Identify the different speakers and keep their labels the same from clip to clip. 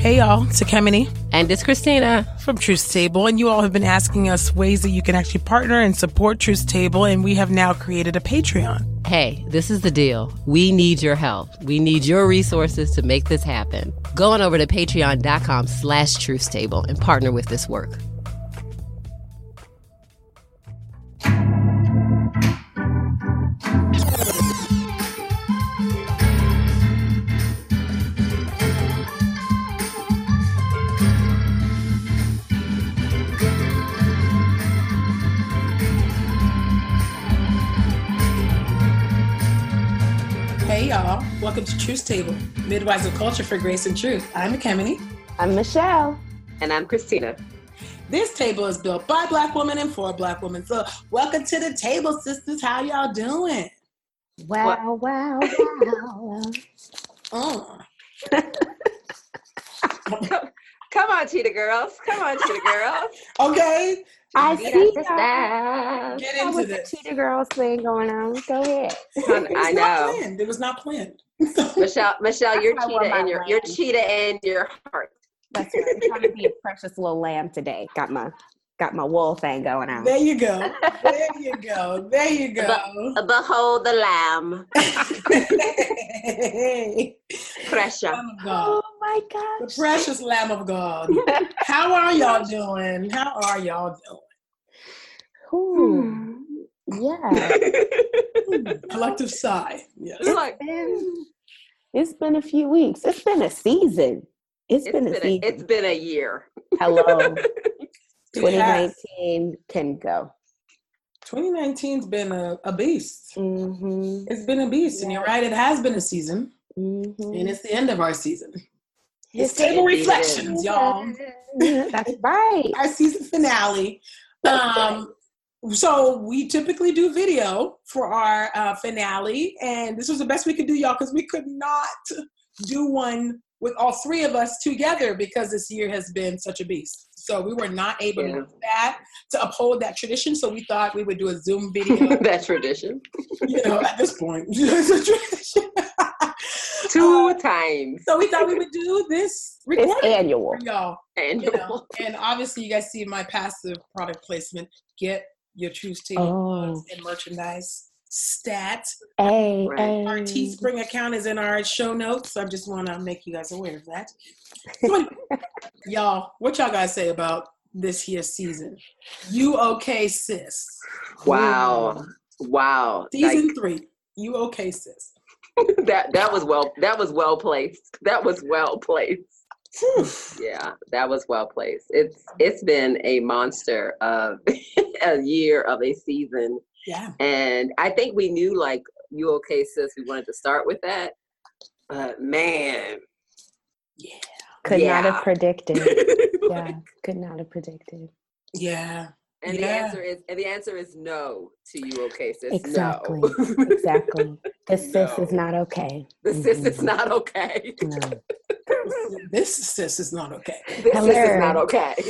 Speaker 1: Hey y'all, it's Ekemini
Speaker 2: And it's Christina.
Speaker 1: from Truth Table, and you all have been asking us ways that you can actually partner and support Truth Table, and we have now created a Patreon.
Speaker 2: Hey, this is the deal. We need your help. We need your resources to make this happen. Go on over to patreon.com slash truthstable and partner with this work.
Speaker 1: Welcome to Truth Table, Midwives of Culture for Grace and Truth. I'm Ekemini.
Speaker 3: I'm Michelle.
Speaker 4: And I'm Christina.
Speaker 1: This table is built by black women and for black women. So welcome to the table, sisters. How y'all doing?
Speaker 3: Wow, wow, wow.
Speaker 1: Uh.
Speaker 4: Come on, Cheetah Girls. Come on, Cheetah Girls.
Speaker 1: Okay,
Speaker 3: I
Speaker 4: Beat
Speaker 3: see
Speaker 4: us to
Speaker 3: y'all.
Speaker 1: get
Speaker 3: That
Speaker 1: into
Speaker 3: was the
Speaker 1: this.
Speaker 3: Cheetah Girls thing going on. Go ahead.
Speaker 1: It was
Speaker 4: I
Speaker 1: not
Speaker 4: know.
Speaker 1: planned. It was not planned.
Speaker 4: Michelle, Michelle, you're
Speaker 3: That's why I wore
Speaker 4: cheetah
Speaker 3: my
Speaker 4: in your you're cheetah in your heart.
Speaker 3: That's right. I'm trying to be a precious little lamb today. Got my got my wool thing going on.
Speaker 1: There you go. There you go. There you go.
Speaker 4: Behold the lamb.
Speaker 1: Hey,
Speaker 4: Pressure.
Speaker 1: Lamb of God.
Speaker 3: Oh my gosh.
Speaker 1: The precious Lamb of God. How are y'all doing? How are y'all doing?
Speaker 3: Ooh, yeah.
Speaker 1: Collective sigh. Yes.
Speaker 4: It's like
Speaker 3: Been- it's been a few weeks. It's been a season.
Speaker 4: it's
Speaker 3: been a
Speaker 4: been a,
Speaker 3: season.
Speaker 4: it's been a year.
Speaker 3: Hello.
Speaker 1: It has.
Speaker 3: 2019 can go.
Speaker 1: 2019's been a, a beast.
Speaker 3: Mm-hmm.
Speaker 1: It's been a beast. And you're right, it has been a season.
Speaker 3: Mm-hmm.
Speaker 1: And it's the end of our season. It's
Speaker 3: It's
Speaker 1: table
Speaker 4: Indeed it is.
Speaker 1: reflections, y'all.
Speaker 3: That's right.
Speaker 1: Our season finale. Um, so we typically do video for our uh, finale, and this was the best we could do, y'all, because we could not do one with all three of us together because this year has been such a beast. So we were not able
Speaker 4: Yeah.
Speaker 1: to do that to uphold that tradition. So we thought we would do a Zoom video.
Speaker 4: that tradition.
Speaker 1: you know, at this point, it's a tradition.
Speaker 4: Two times.
Speaker 1: so we thought we would do this
Speaker 3: It's annual.
Speaker 1: y'all. you
Speaker 4: Annual.
Speaker 1: know, and obviously you guys see my passive product placement. Get your Truth Table
Speaker 3: Oh.
Speaker 1: and merchandise stat.
Speaker 3: Hey, oh,
Speaker 4: Right.
Speaker 3: hey.
Speaker 1: Our Teespring account is in our show notes. So I just want to make you guys aware of that. Y'all, what y'all guys say about this here season? You okay, sis?
Speaker 4: Wow. Wow.
Speaker 1: Season
Speaker 4: Like,
Speaker 1: three. You okay, sis?
Speaker 4: that that was well that was well placed. That was well placed.
Speaker 1: Whew.
Speaker 4: Yeah, that was well placed. It's it's been a monster of a year of a season,
Speaker 1: Yeah.
Speaker 4: and I think we knew like you okay sis. We wanted to start with that, but man,
Speaker 1: Yeah.
Speaker 3: Could not have predicted. Yeah, could not have predicted.
Speaker 1: Yeah.
Speaker 4: and the answer is and the answer is no to you okay sis.
Speaker 3: Exactly.
Speaker 4: No,
Speaker 3: Exactly. The sis is not okay.
Speaker 4: the sis is not okay.
Speaker 3: No.
Speaker 1: This sis is not okay.
Speaker 4: This sis is not okay.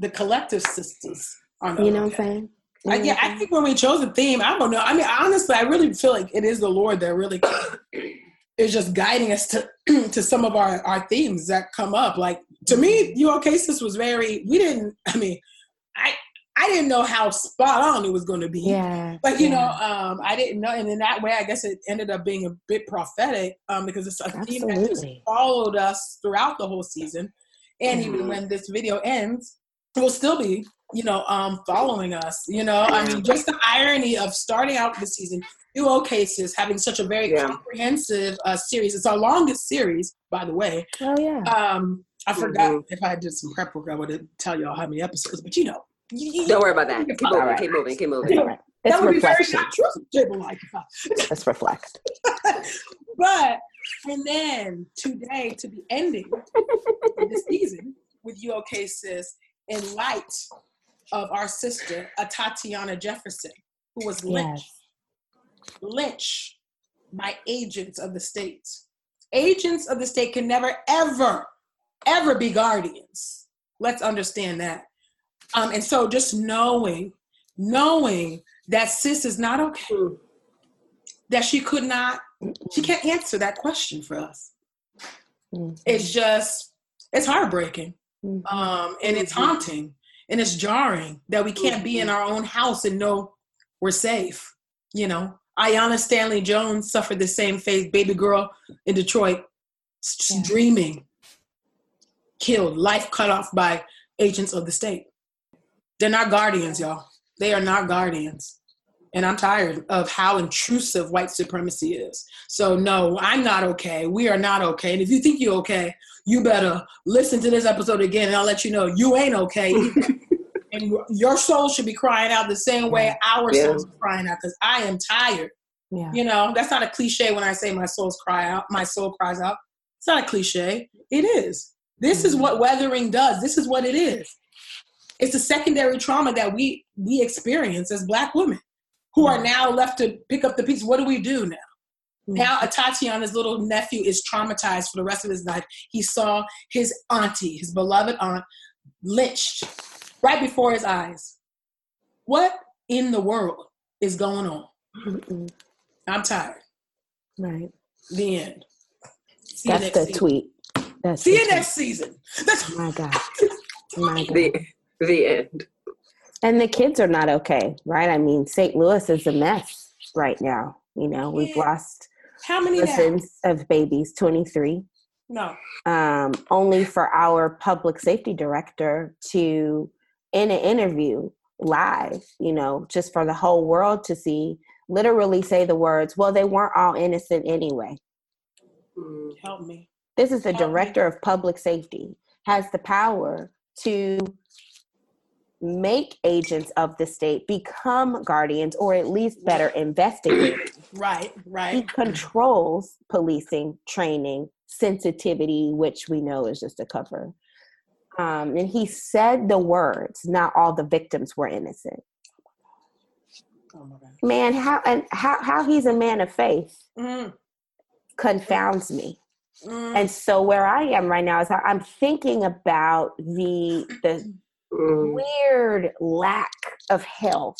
Speaker 1: The collective sisters are not
Speaker 3: You know what. I'm saying? You
Speaker 1: I, yeah,
Speaker 3: what I'm
Speaker 1: think when we chose the theme, I don't know. I mean, honestly, I really feel like it is the Lord that really is just guiding us to to some of our our themes that come up. Like to me, mm-hmm. you your cases was very. We didn't. I mean, I I didn't know how spot on it was going to be.
Speaker 3: Yeah.
Speaker 1: But you
Speaker 3: yeah.
Speaker 1: know, um, I didn't know, and in that way, I guess it ended up being a bit prophetic um, because it's a theme that just followed us throughout the whole season, and even
Speaker 4: Mhm.
Speaker 1: when this video ends, it will still be, you know, um, following us. You know, I mean, just the irony of starting out the season, UO cases having such a very
Speaker 4: Yeah.
Speaker 1: comprehensive uh, series. It's our longest series, by the way.
Speaker 3: Oh yeah.
Speaker 1: Um, I forgot
Speaker 4: Mhm.
Speaker 1: if I did some prep work, I would tell y'all how many episodes, but you know. You- you-
Speaker 4: Don't worry about that. Keep moving.
Speaker 3: Alright.
Speaker 4: Keep moving. Keep
Speaker 3: It's
Speaker 4: moving.
Speaker 3: all right. It's
Speaker 1: that would be very
Speaker 3: reflection.
Speaker 1: not true. Like
Speaker 3: Let's reflect.
Speaker 1: but and then today to be ending the season with you okay sis in light of our sister uh, tatiana jefferson who was lynched
Speaker 3: Yes.
Speaker 1: lynched by agents of the state agents of the state can never ever ever be guardians let's understand that um, and so just knowing knowing that sis is not okay that she could not she can't answer that question for us
Speaker 3: Mhm.
Speaker 1: It's just, it's heartbreaking.
Speaker 3: Mhm.
Speaker 1: Um, and it's haunting and it's jarring that we can't be in our own house and know we're safe. You know, Aiyana Stanley-Jones suffered the same fate, baby girl in Detroit,
Speaker 3: Yeah.
Speaker 1: dreaming, killed, life cut off by agents of the state. They're not guardians, y'all. They are not guardians. And I'm tired of how intrusive white supremacy is. So, no, I'm not okay. We are not okay. And if you think you're okay, you better listen to this episode again and I'll let you know you ain't okay. and your soul should be crying out the same way our
Speaker 4: Yeah.
Speaker 1: souls are crying out because I am tired.
Speaker 3: Yeah.
Speaker 1: You know, that's not a cliche when I say my soul's cry out, my soul cries out. It's not a cliche. It is. This is mm-hmm. what weathering does. This is what it is. It's a secondary trauma that we we experience as black women who are mm. now left to pick up the pieces. What do we do now? Mm. Now Tatiana's little nephew is traumatized for the rest of his life. He saw his auntie, his beloved aunt, lynched right before his eyes. What in the world is going on?
Speaker 3: Mm-mm.
Speaker 1: I'm tired.
Speaker 3: Right.
Speaker 1: The end. See you
Speaker 3: That's the
Speaker 1: season.
Speaker 3: tweet. That's
Speaker 1: See
Speaker 3: the
Speaker 1: you
Speaker 3: tweet.
Speaker 1: next season. That's
Speaker 3: My God. My God.
Speaker 4: The the end.
Speaker 3: And the kids are not okay, right? I mean, St. Louis is a mess right now. You know, we've
Speaker 1: Yeah.
Speaker 3: lost
Speaker 1: how many
Speaker 3: dozens of babies, 23.
Speaker 1: No.
Speaker 3: um, only for our public safety director to, in an interview live, you know, just for the whole world to see, literally say the words, well, they weren't all innocent anyway.
Speaker 4: Mm.
Speaker 1: Help me.
Speaker 3: This is the
Speaker 1: Help me.
Speaker 3: director of public safety, has the power to make agents of the state become guardians or at least better investigators.
Speaker 1: Right, right.
Speaker 3: he controls policing, training, sensitivity, which we know is just a cover. Um, and he said the words, not all the victims were innocent.
Speaker 1: Oh
Speaker 3: Man, how and how how he's a man of faith
Speaker 1: Mm,
Speaker 3: confounds me.
Speaker 1: mm,
Speaker 3: And so where I am right now is I'm thinking about the the
Speaker 4: Mm.
Speaker 3: weird lack of health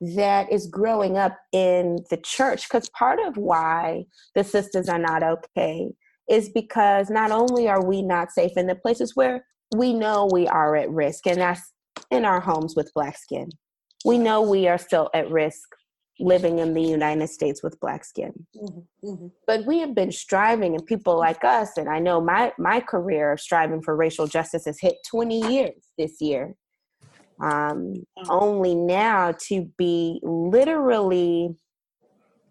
Speaker 3: that is growing up in the church because part of why the sisters are not okay is because not only are we not safe in the places where we know we are at risk and that's in our homes with black skin we know we are still at risk living in the united states with black skin.
Speaker 1: Mhm, mhm.
Speaker 3: but we have been striving and people like us and i know my my career of striving for racial justice has hit 20 years this year. Um, only now to be literally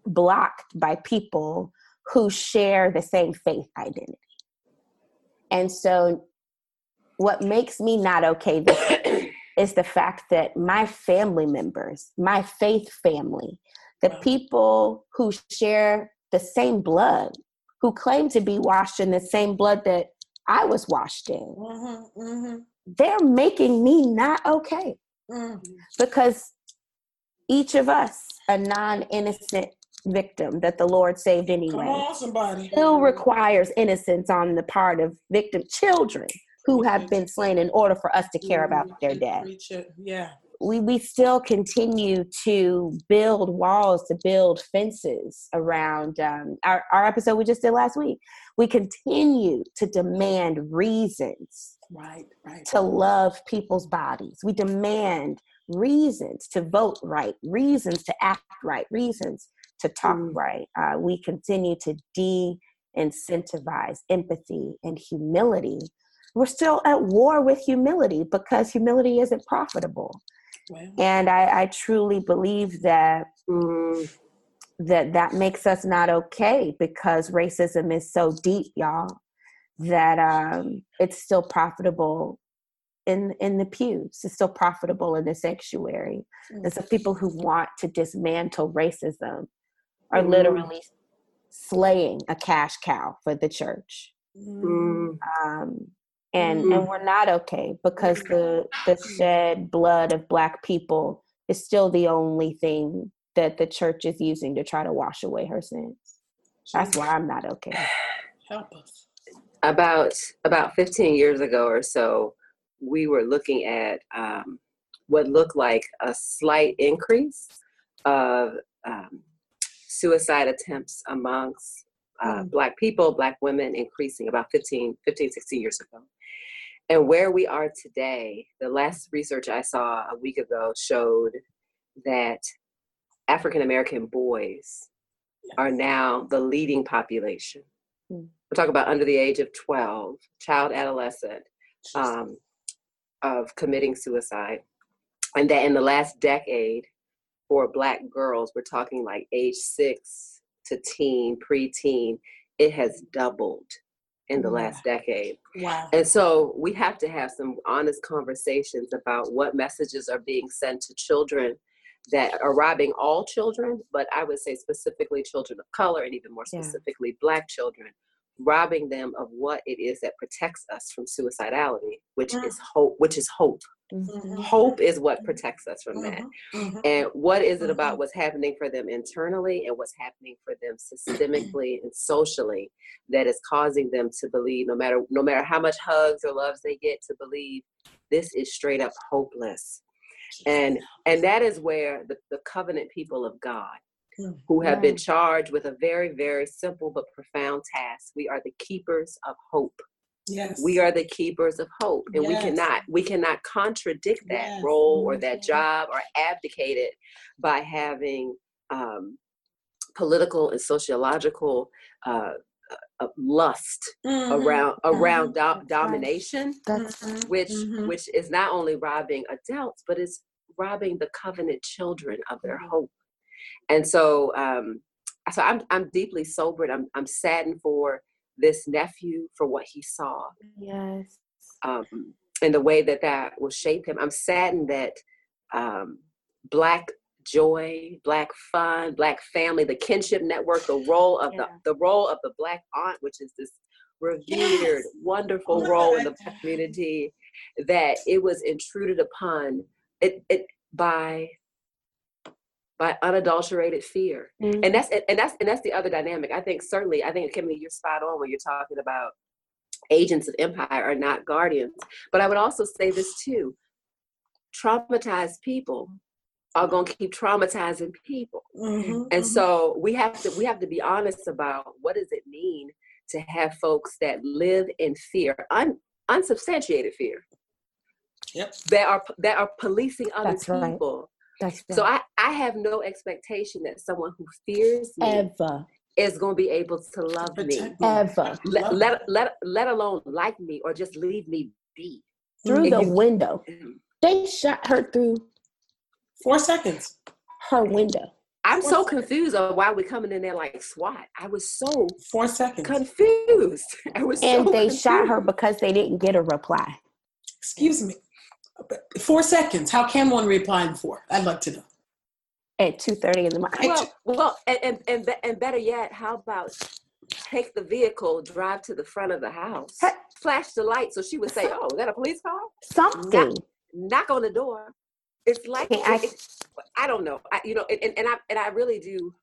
Speaker 3: blocked by people who share the same faith identity and so what makes me not okay this is the fact that my family members my faith family the people who share the same blood who claim to be washed in the same blood that i was washed in
Speaker 1: Mhm, mhm,
Speaker 3: they're making me not okay.
Speaker 1: Mm.
Speaker 3: because each of us a non-innocent victim that the lord saved anyway.
Speaker 1: on,
Speaker 3: still requires innocence on the part of victim children who have been slain in order for us to care about their death
Speaker 1: Yeah.
Speaker 3: we, we still continue to build walls to build fences around um, our, our episode we just did last week we continue to demand reasons
Speaker 1: Right, right.
Speaker 3: to love people's bodies we demand reasons to vote right reasons to act right reasons to talk
Speaker 4: Mm.
Speaker 3: right uh, we continue to de-incentivize empathy and humility we're still at war with humility because humility isn't profitable
Speaker 1: Well,
Speaker 3: and I, I truly believe that
Speaker 4: Mm.
Speaker 3: that that makes us not okay because racism is so deep y'all that um, it's still profitable in in the pews it's still profitable in the sanctuary
Speaker 1: Mm.
Speaker 3: and so people who want to dismantle racism are
Speaker 4: Mm.
Speaker 3: literally slaying a cash cow for the church
Speaker 1: Mm.
Speaker 3: um, and
Speaker 4: Mm.
Speaker 3: and we're not okay because the the shed blood of black people is still the only thing that the church is using to try to wash away her sins. That's why I'm not okay.
Speaker 1: help us.
Speaker 4: about about 15 years ago or so we were looking at um, what looked like a slight increase of um, suicide attempts amongst uh, mm. black people, black women increasing about 15, 15, 16 years ago. And where we are today, the last research I saw a week ago showed that African American boys are now the leading population. Mm. We're talking about under the age of 12, child adolescent, um, of committing suicide. And that in the last decade, for black girls, we're talking like age six to teen, preteen, it has doubled in the last decade.
Speaker 1: Wow.
Speaker 4: And so we have to have some honest conversations about what messages are being sent to children that are robbing all children, but I would say specifically children of color and even more specifically yeah. black children, robbing them of what it is that protects us from suicidality, which mm-hmm. is hope, which is hope. Mm-hmm. Hope is what protects us from that. Mm-hmm. mm-hmm. And what is it about mm-hmm. what's happening for them internally and what's happening for them systemically and socially that is causing them to believe no matter no matter how much hugs or loves they get to believe this is straight up hopeless. And and that is where the, the covenant people of God. Who have been charged with a very, very simple but profound task. We are the keepers of hope.
Speaker 1: Yes.
Speaker 4: We are the keepers of hope. And yes. we cannot we cannot contradict that yes. role or that job or abdicate it by having um, political and sociological uh, uh, lust mm-hmm. around around mm-hmm. do- domination,
Speaker 3: right.
Speaker 4: which mm-hmm. which is not only robbing adults, but it's robbing the covenant children of their mm-hmm. hope. And so, um, so I'm I'm deeply sobered. I'm I'm saddened for this nephew for what he saw.
Speaker 3: Yes.
Speaker 4: Um, and the way that that will shape him. I'm saddened that um, black joy, black fun, black family, the kinship network, the role of yeah. the the role of the black aunt, which is this revered, yes. wonderful role in the community, that it was intruded upon it, it by by unadulterated fear. Mm-hmm. And that's and that's and that's the other dynamic. I think certainly, I think Kimmy, you're spot on when you're talking about agents of empire are not guardians. But I would also say this too. Traumatized people are going to keep traumatizing people mm-hmm, and mm-hmm. so we have to we have to be honest about what does it mean to have folks that live in fear un, unsubstantiated fear
Speaker 1: yep.
Speaker 4: that are that are policing other
Speaker 3: That's
Speaker 4: people
Speaker 3: right. That's right.
Speaker 4: so I, I have no expectation that someone who fears me
Speaker 3: ever
Speaker 4: is going to be able to love me
Speaker 3: ever
Speaker 4: let, let, let, let alone like me or just leave me be
Speaker 3: through and the you, window mm-hmm. they shot her through
Speaker 1: Four seconds.
Speaker 3: Her window.
Speaker 4: I'm Four so seconds. confused on why we're coming in there like SWAT. I was so
Speaker 1: four seconds
Speaker 4: confused. I was
Speaker 3: and
Speaker 4: so
Speaker 3: they
Speaker 4: confused.
Speaker 3: shot her because they didn't get a reply.
Speaker 1: Excuse me. Four seconds. How can one reply in four? I'd like to know.
Speaker 3: At two thirty in the morning.
Speaker 4: Well, well, and, and and and better yet, how about take the vehicle, drive to the front of the house, flash the light, so she would say, "Oh, is that a police car?"
Speaker 3: Something.
Speaker 4: Knock, knock on the door it's like I, I don't know. I, you know, and, and I and I really do.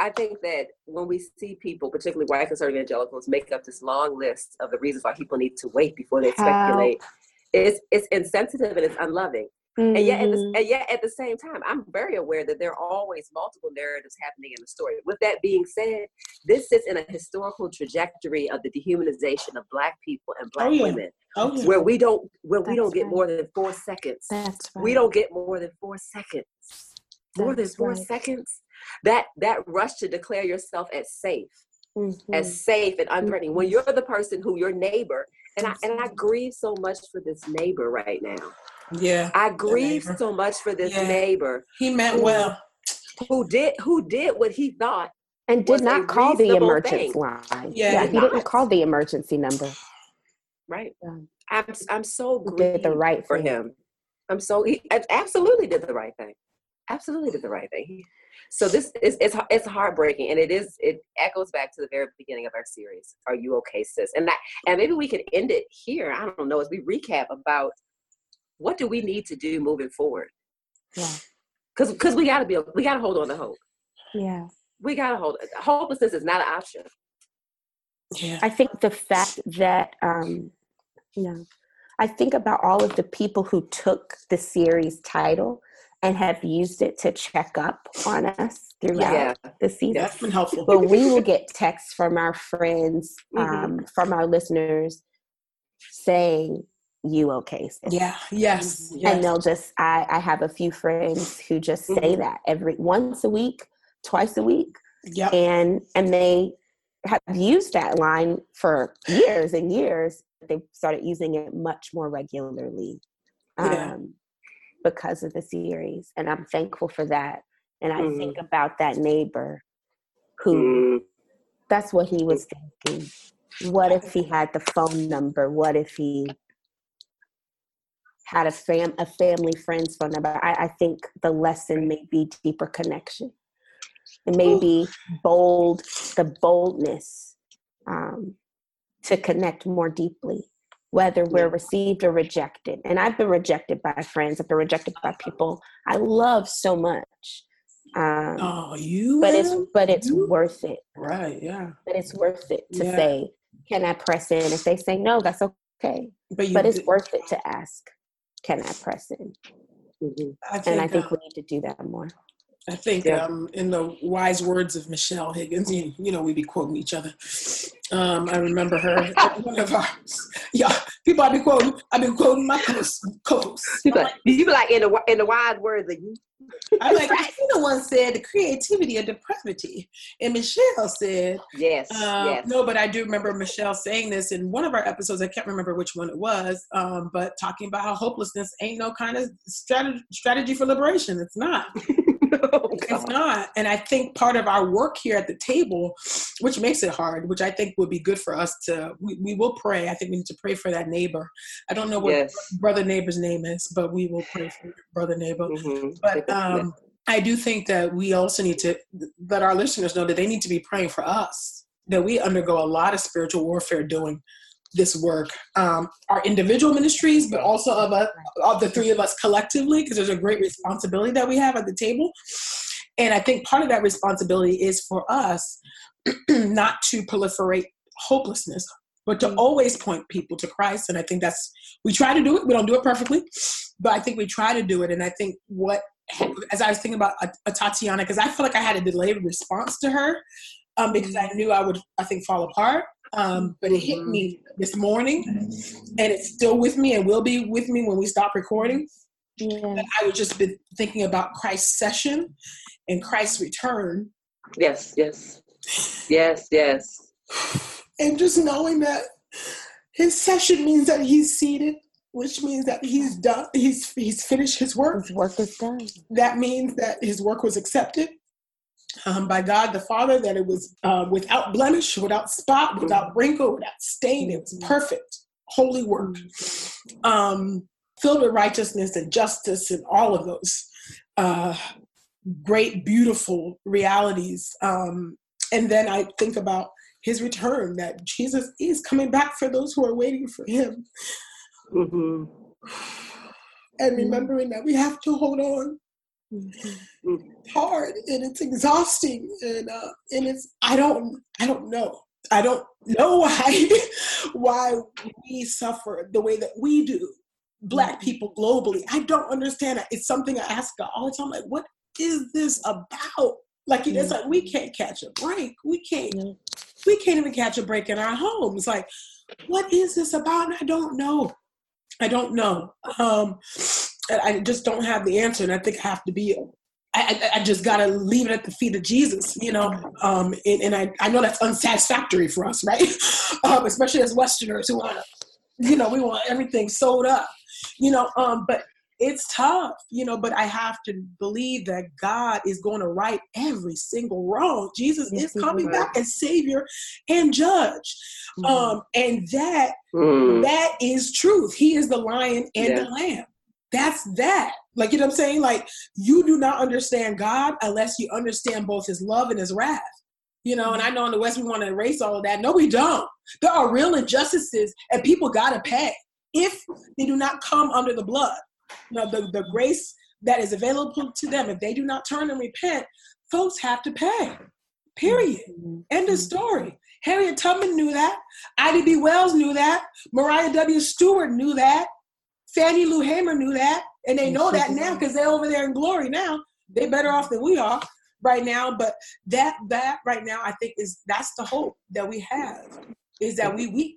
Speaker 4: I think that when we see people, particularly white conservative evangelicals, make up this long list of the reasons why people need to wait before they speculate, it's it's insensitive and it's unloving. Mm-hmm. And yet, at the, mm-hmm. and yet, at the same time, I'm very aware that there are always multiple narratives happening in the story. With that being said, this sits in a historical trajectory of the dehumanization of Black people and Black
Speaker 1: oh, yeah.
Speaker 4: women,
Speaker 1: oh, yeah.
Speaker 4: where we don't where
Speaker 3: That's
Speaker 4: we don't get
Speaker 3: right.
Speaker 4: more than four seconds.
Speaker 3: That's right.
Speaker 4: We don't get more than four seconds. More
Speaker 3: That's
Speaker 4: than four
Speaker 3: right.
Speaker 4: seconds. That that rush to declare yourself as safe,
Speaker 3: Mm-hmm.
Speaker 4: as safe and unthreatening. When you're the person who your neighbor, and I and I grieve so much for this neighbor right now
Speaker 1: yeah.
Speaker 4: I grieve so much for this
Speaker 1: Yeah.
Speaker 4: neighbor
Speaker 1: He meant
Speaker 4: Who-
Speaker 1: well.
Speaker 4: who did who did what he thought.
Speaker 3: and
Speaker 4: was
Speaker 3: did
Speaker 4: a
Speaker 3: not call the emergency
Speaker 4: thing.
Speaker 3: line.
Speaker 1: Yeah,
Speaker 3: yeah
Speaker 1: did
Speaker 3: he didn't call the emergency number.
Speaker 4: Right.
Speaker 3: Yeah.
Speaker 4: I'm I'm so
Speaker 3: He
Speaker 4: grieved
Speaker 3: did the right
Speaker 4: for
Speaker 3: thing.
Speaker 4: him. I'm so he a- absolutely did the right thing. Absolutely did the right thing. So this is it's it's heartbreaking, and it is it echoes back to the very beginning of our series. Are you okay, sis? And that and maybe we could end it here. I don't know as we recap about what do we need to do moving forward.
Speaker 3: Yeah.
Speaker 4: Because because we gotta be we gotta hold on to hope.
Speaker 3: Yeah.
Speaker 4: We gotta hold hopelessness is not an option.
Speaker 1: Yeah.
Speaker 3: I think the fact that um, you know, I think about all of the people who took the series title and have used it to check up on us throughout yeah. the season.
Speaker 1: That's been helpful.
Speaker 3: But we will get texts from our friends, mm-hmm. um, from our listeners saying, you okay
Speaker 1: yeah yes,
Speaker 3: yes, and they'll just I, I have a few friends who just say mm-hmm. that every once a week twice a week
Speaker 1: yeah
Speaker 3: and and they have used that line for years and years they started using it much more regularly yeah. um, because of the series and i'm thankful for that and i mm. think about that neighbor who mm. that's what he was thinking what if he had the phone number what if he had a fam a family friends phone number I, I think the lesson may be deeper connection. It may be bold the boldness um, to connect more deeply whether we're received or rejected. And i've been rejected by friends i've been rejected by people i love so much
Speaker 1: um, oh you
Speaker 3: but it's but it's you? worth it.
Speaker 1: Right yeah.
Speaker 3: But it's worth it to yeah. say can i press in? If they say no that's okay. But, but it's worth it to ask can I press in? Mm-hmm. I and I think uh, we need to do that more.
Speaker 1: I think, yeah. um, in the wise words of Michelle Higgins, you, you know, we'd be quoting each other. Um, I remember her, one of our, yeah, people I've been quoting, I've been quoting my co-hosts.
Speaker 4: You, like, you be like, in the, in the wise words of you.
Speaker 1: I'm like, the one said the creativity of depravity. And Michelle said,
Speaker 4: Yes, uh, yes.
Speaker 1: No, but I do remember Michelle saying this in one of our episodes. I can't remember which one it was, um, but talking about how hopelessness ain't no kind of strategy, strategy for liberation. It's not. no, it's not. And I think part of our work here at the table, which makes it hard, which I think would be good for us to, we, we will pray. I think we need to pray for that neighbor. I don't know what yes. brother neighbor's name is, but we will pray for brother neighbor. Mm-hmm. But um, I do think that we also need to let our listeners know that they need to be praying for us, that we undergo a lot of spiritual warfare doing this work, um, our individual ministries, but also of, a, of the three of us collectively, because there's a great responsibility that we have at the table. And I think part of that responsibility is for us not to proliferate hopelessness, but to mm. always point people to Christ. And I think that's, we try to do it. We don't do it perfectly, but I think we try to do it. And I think what, as I was thinking about a, a Tatiana, because I feel like I had a delayed response to her um, because I mm. knew I would, I think, fall apart. Um, but it hit mm-hmm. me this morning, and it's still with me and will be with me when we stop recording. Yeah. I was just been thinking about Christ's session and Christ's return.
Speaker 4: Yes, yes, yes, yes.
Speaker 1: And just knowing that his session means that he's seated, which means that he's done. He's he's finished his work.
Speaker 3: His work is done.
Speaker 1: That means that his work was accepted um, by God the Father that it was uh, without blemish, without spot, without wrinkle, without stain. It was perfect, holy work, um, filled with righteousness and justice and all of those uh, great, beautiful realities. Um, and then I think about his return, that Jesus is coming back for those who are waiting for him. Mm-hmm. And remembering that we have to hold on mm-hmm. hard and it's exhausting and uh, and it's I don't I don't know. I don't know why why we suffer the way that we do black mm-hmm. people globally. I don't understand it it's something I ask God all the time like what is this about? Like it's like we can't catch a break. We can't we can't even catch a break in our homes. Like what is this about? And I don't know. I don't know. Um I just don't have the answer, and I think I have to be. I, I just gotta leave it at the feet of Jesus, you know. Um, and, and I, I know that's unsatisfactory for us, right? Um, especially as Westerners who want, to, you know, we want everything sold up, you know. Um, but it's tough, you know. But I have to believe that God is going to right every single wrong. Jesus yes, is coming back as Savior and Judge, mm-hmm. um, and that mm. that is truth. He is the Lion and yeah. the Lamb that's that. Like, you know what I'm saying? Like, you do not understand God unless you understand both his love and his wrath. You know, and I know in the West we want to erase all of that. No, we don't. There are real injustices and people got to pay if they do not come under the blood. You know, the, the grace that is available to them, if they do not turn and repent, folks have to pay. Period. Mm-hmm. End of story. Harriet Tubman knew that. Ida B. Wells knew that. Maria W. Stewart knew that Fannie Lou Hamer knew that, and they know that now because they're over there in glory now. They're better off than we are right now. But that that right now, I think is that's the hope that we have is that we we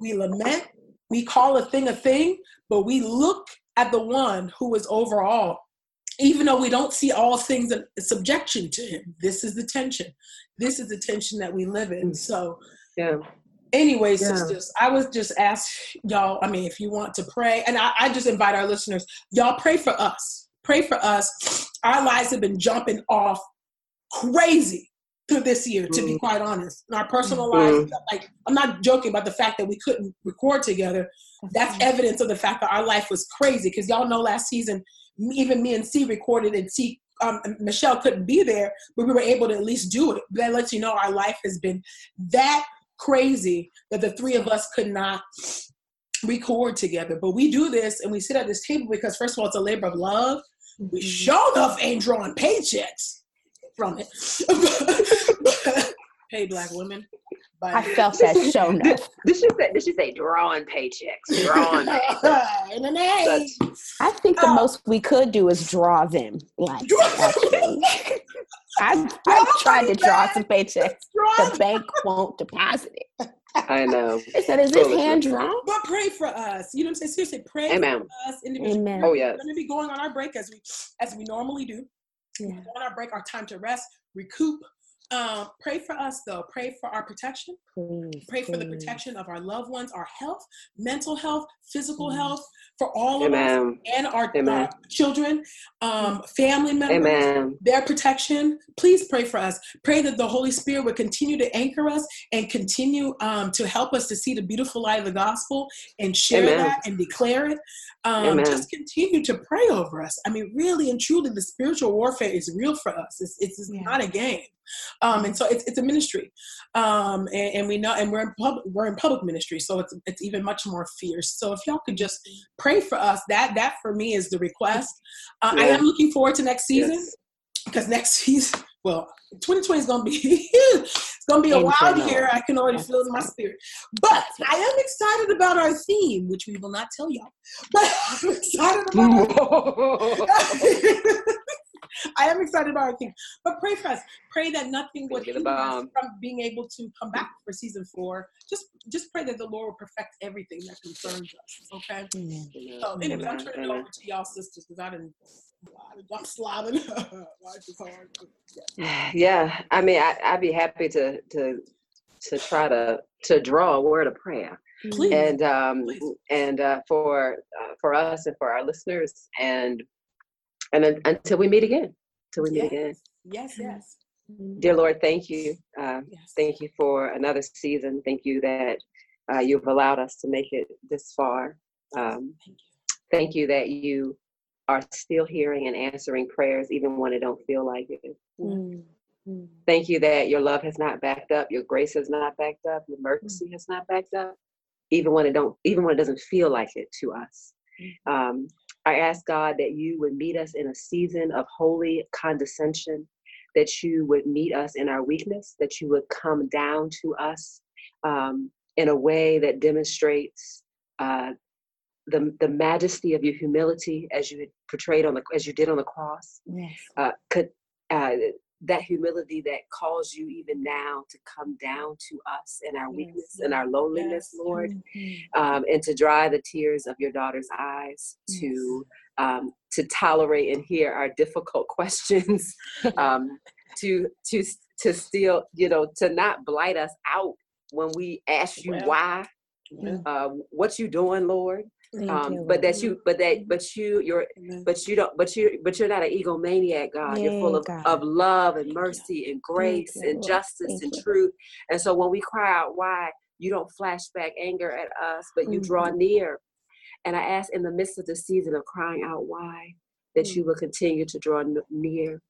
Speaker 1: we lament, we call a thing a thing, but we look at the one who is over all even though we don't see all things in subjection to him. This is the tension. This is the tension that we live in. Mm. So
Speaker 4: yeah
Speaker 1: anyway yeah. sisters i was just ask y'all i mean if you want to pray and I, I just invite our listeners y'all pray for us pray for us our lives have been jumping off crazy through this year to be mm. quite honest in our personal mm. lives like i'm not joking about the fact that we couldn't record together that's evidence of the fact that our life was crazy because y'all know last season even me and C recorded and C um, Michelle couldn't be there, but we were able to at least do it. That lets you know our life has been that crazy that the three of us could not record together. But we do this and we sit at this table because first of all, it's a labor of love. We mm-hmm. sure enough ain't drawing paychecks from it. hey, black women.
Speaker 3: I felt that show
Speaker 4: enough. Did, she say? Did she say drawing paychecks? Drawing.
Speaker 3: In an A. I think the oh. most we could do is draw them. Like actually, I've, I've tried to draw some paychecks. The bank won't deposit it.
Speaker 4: I know.
Speaker 3: It said, "Is this hand drawn?"
Speaker 1: But pray for us. You know what I'm saying? Seriously, pray
Speaker 4: Amen.
Speaker 1: for us individually.
Speaker 3: Amen.
Speaker 4: Oh yeah.
Speaker 1: We're going to be going on our break as we as we normally do. Yeah. On our break, our time to rest, recoup, um, pray for us though. Pray for our protection.
Speaker 3: Please,
Speaker 1: pray for the protection of our loved ones, our health, mental health, physical mm. health, for all of us and our, our children, um, family members,
Speaker 4: Amen.
Speaker 1: their protection. Please pray for us. Pray that the Holy Spirit would continue to anchor us and continue um, to help us to see the beautiful light of the gospel and share
Speaker 4: Amen.
Speaker 1: that and declare it. Um, just continue to pray over us. I mean, really and truly, the spiritual warfare is real for us. It's, it's yeah. not a game. Um, and so it's, it's a ministry, um, and, and, we know, and we're in public, we're in public ministry, so it's it's even much more fierce. So if y'all could just pray for us, that that for me is the request. Uh, yeah. I am looking forward to next season yes. because next season, well, 2020 is gonna be it's gonna be a wild year. I can already feel it in my spirit, but I am excited about our theme, which we will not tell y'all. But I'm excited about. I am excited about our thing. But pray for us. Pray that nothing would hinder us from being able to come back for season four. Just just pray that the Lord will perfect everything that concerns us. Okay. Amen. So anyway, I'm turning it over to y'all sisters because I didn't I'm slobbing. Life is hard.
Speaker 4: Yeah. yeah. I mean I, I'd be happy to to to try to to draw a word of prayer.
Speaker 1: Please.
Speaker 4: And um
Speaker 1: Please.
Speaker 4: and uh, for uh, for us and for our listeners and and then, until we meet again, until we meet
Speaker 1: yes.
Speaker 4: again.
Speaker 1: Yes, yes.
Speaker 4: Dear Lord, thank you. Uh, yes. Thank you for another season. Thank you that uh, you've allowed us to make it this far. Um, thank, you. thank you that you are still hearing and answering prayers even when it don't feel like it. Mm-hmm. Thank you that your love has not backed up, your grace has not backed up, your mercy mm-hmm. has not backed up, even when it don't, even when it doesn't feel like it to us. Mm-hmm. Um, I ask God that you would meet us in a season of holy condescension, that you would meet us in our weakness, that you would come down to us um, in a way that demonstrates uh, the, the majesty of your humility as you portrayed on the as you did on the cross.
Speaker 3: Yes.
Speaker 4: Uh, could, uh, that humility that calls you even now to come down to us in our yes, weakness and our loneliness, yes. Lord, mm-hmm. um, and to dry the tears of your daughter's eyes, yes. to um, to tolerate and hear our difficult questions, um, to to to still, you know, to not blight us out when we ask you well, why, uh, what you doing, Lord um, you, but that you but that but you you're Amen. but you don't but you but you're not an egomaniac god you're full of, god. of love and mercy and grace you, and justice Thank and you. truth and so when we cry out why you don't flash back anger at us but you mm-hmm. draw near and i ask in the midst of the season of crying out why that mm-hmm. you will continue to draw near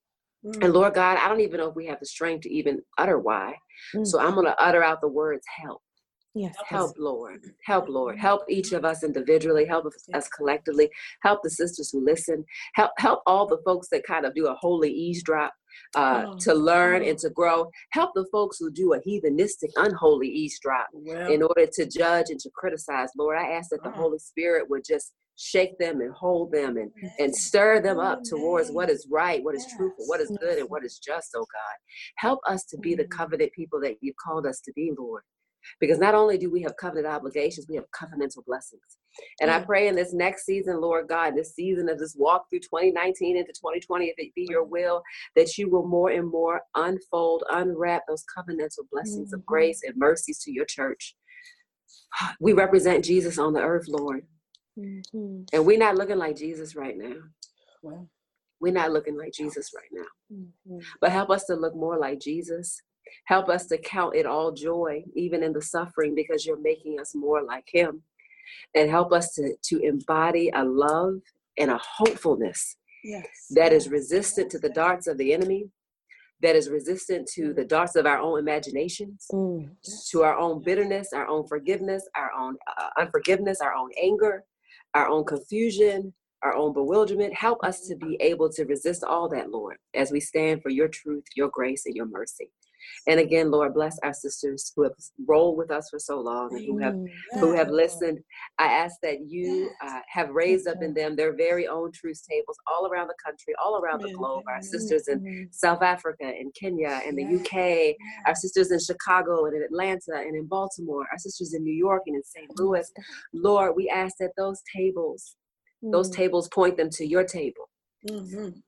Speaker 4: mm-hmm. and lord god i don't even know if we have the strength to even utter why so i'm going to utter out the words help
Speaker 3: Yes.
Speaker 4: Help, Lord. Help, Lord. Help each of us individually. Help us collectively. Help the sisters who listen. Help help all the folks that kind of do a holy eavesdrop uh, oh, to learn and to grow. Help the folks who do a heathenistic, unholy eavesdrop well. in order to judge and to criticize. Lord, I ask that the oh. Holy Spirit would just shake them and hold them and, and stir them up towards what is right, what is truthful, what is good, and what is just, oh God. Help us to be the covenant people that you've called us to be, Lord. Because not only do we have covenant obligations, we have covenantal blessings. And I
Speaker 1: Mm.
Speaker 4: pray in this next season, Lord God, this season of this walk through 2019 into 2020, if it be your will, that you will more and more unfold, unwrap those covenantal blessings of
Speaker 3: Mhm.
Speaker 4: grace and mercies to your church. We represent Jesus on the earth, Lord.
Speaker 3: Mhm.
Speaker 4: And we're not looking like Jesus right now. We're not looking like Jesus right now.
Speaker 3: Mhm.
Speaker 4: But help us to look more like Jesus. Help us to count it all joy, even in the suffering, because you're making us more like Him. And help us to, to embody a love and a hopefulness
Speaker 1: yes.
Speaker 4: that is resistant to the darts of the enemy, that is resistant to the darts of our own imaginations,
Speaker 3: Mm.
Speaker 4: to our own bitterness, our own forgiveness, our own uh, unforgiveness, our own anger, our own confusion, our own bewilderment. Help us to be able to resist all that, Lord, as we stand for your truth, your grace, and your mercy. And again, Lord, bless our sisters who have rolled with us for so long and who have
Speaker 3: Mm.
Speaker 4: who have listened. I ask that you uh, have raised up in them their very own truth tables all around the country, all around the globe. Our sisters in. South Africa in Kenya in the UK, our sisters in Chicago and in Atlanta and in Baltimore, our sisters in New York and in St. Louis. Lord, we ask that those tables, those
Speaker 3: Mm.
Speaker 4: tables point them to your table,
Speaker 1: Mhm.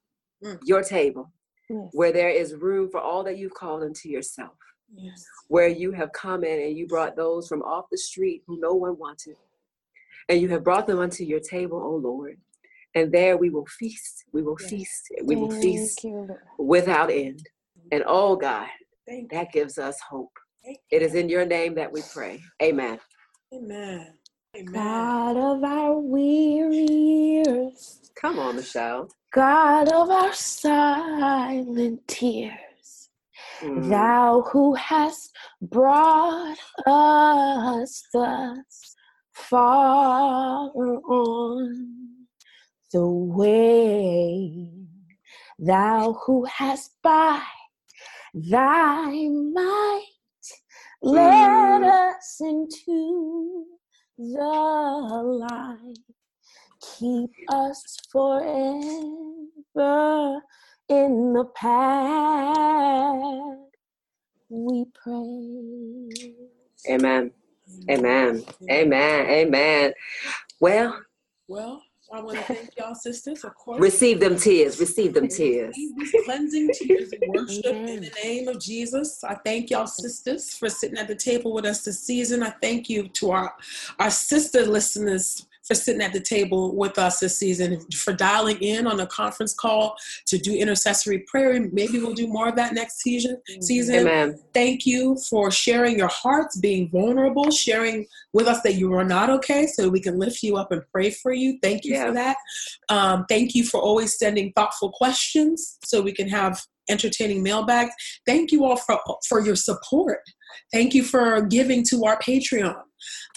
Speaker 4: your table,
Speaker 3: Yes.
Speaker 4: where there is room for all that you've called into yourself,
Speaker 1: Yes.
Speaker 4: where you have come in and you brought those from off the street who no one wanted, and you have brought them unto your table, O Lord. And there we will feast, we will
Speaker 1: Yes.
Speaker 4: feast, we will feast
Speaker 3: you,
Speaker 4: without end. And oh God,
Speaker 1: Thank
Speaker 4: that gives us hope. It is in your name that we pray. Amen.
Speaker 1: Amen. Amen.
Speaker 3: God of our weary years,
Speaker 4: Come on, Michelle.
Speaker 3: God of our silent tears,
Speaker 4: Mm.
Speaker 3: Thou who hast brought us thus far on the way, Thou who hast by Thy might led
Speaker 4: Mm.
Speaker 3: us into the light. Keep us forever in the path. We pray.
Speaker 4: Amen. Amen. Amen. Amen. Well,
Speaker 1: Well, I want to thank y'all, sisters, of course.
Speaker 4: receive them tears. Receive them tears.
Speaker 1: These cleansing tears of worship in the name of Jesus. I thank y'all, sisters, for sitting at the table with us this season. I thank you to our our sister listeners for sitting at the table with us this season, for dialing in on a conference call to do intercessory prayer. Maybe we'll do more of that next season. Season.
Speaker 4: Amen.
Speaker 1: Thank you for sharing your hearts, being vulnerable, sharing with us that you are not okay, so we can lift you up and pray for you. Thank you
Speaker 4: Yeah.
Speaker 1: for that. Um, thank you for always sending thoughtful questions, so we can have entertaining mailbags. Thank you all for for your support. Thank you for giving to our Patreon.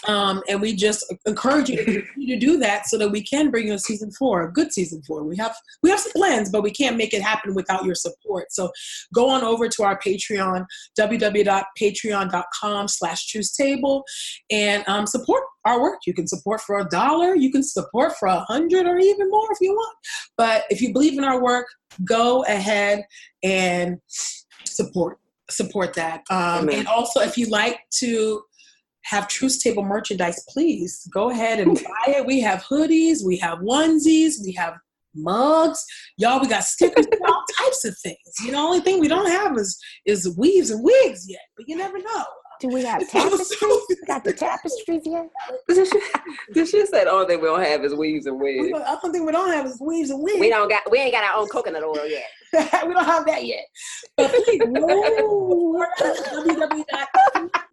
Speaker 1: Um, and we just encourage you to continue to do that so that we can bring you a season four, a good season four. We have we have some plans, but we can't make it happen without your support. So go on over to our Patreon, www.patreon.com slash truth table and um, support our work. You can support for a dollar, you can support for a hundred or even more if you want. But if you believe in our work, go ahead and support support that. Um, and also if you like to have Truth Table merchandise, please go ahead and buy it. We have hoodies, we have onesies, we have mugs. Y'all, we got stickers, all types of things. You know, the only thing we don't have is is weaves and wigs yet, but you never know.
Speaker 3: Do we have tapestries? we got the tapestries yet?
Speaker 4: she said, "All they will have is weaves and
Speaker 1: We
Speaker 4: wigs.
Speaker 1: don't- I don't think we don't have is weaves and wigs.
Speaker 4: We don't got. We ain't got our own coconut oil yet."
Speaker 1: we don't have that yet. But please,
Speaker 3: Ooh.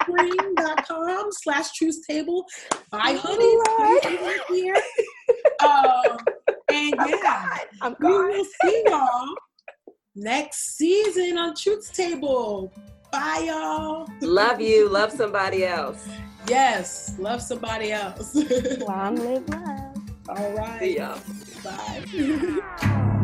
Speaker 1: www.com slash truth table. Buy hoodies. Right here. Um, and yeah,
Speaker 3: I'm
Speaker 1: we
Speaker 3: gone.
Speaker 1: will see y'all next season on Truth Table. Bye, y'all.
Speaker 4: Love you. Love somebody else.
Speaker 1: Yes, love somebody else.
Speaker 3: Long live love.
Speaker 1: All right.
Speaker 4: See ya.
Speaker 1: Bye.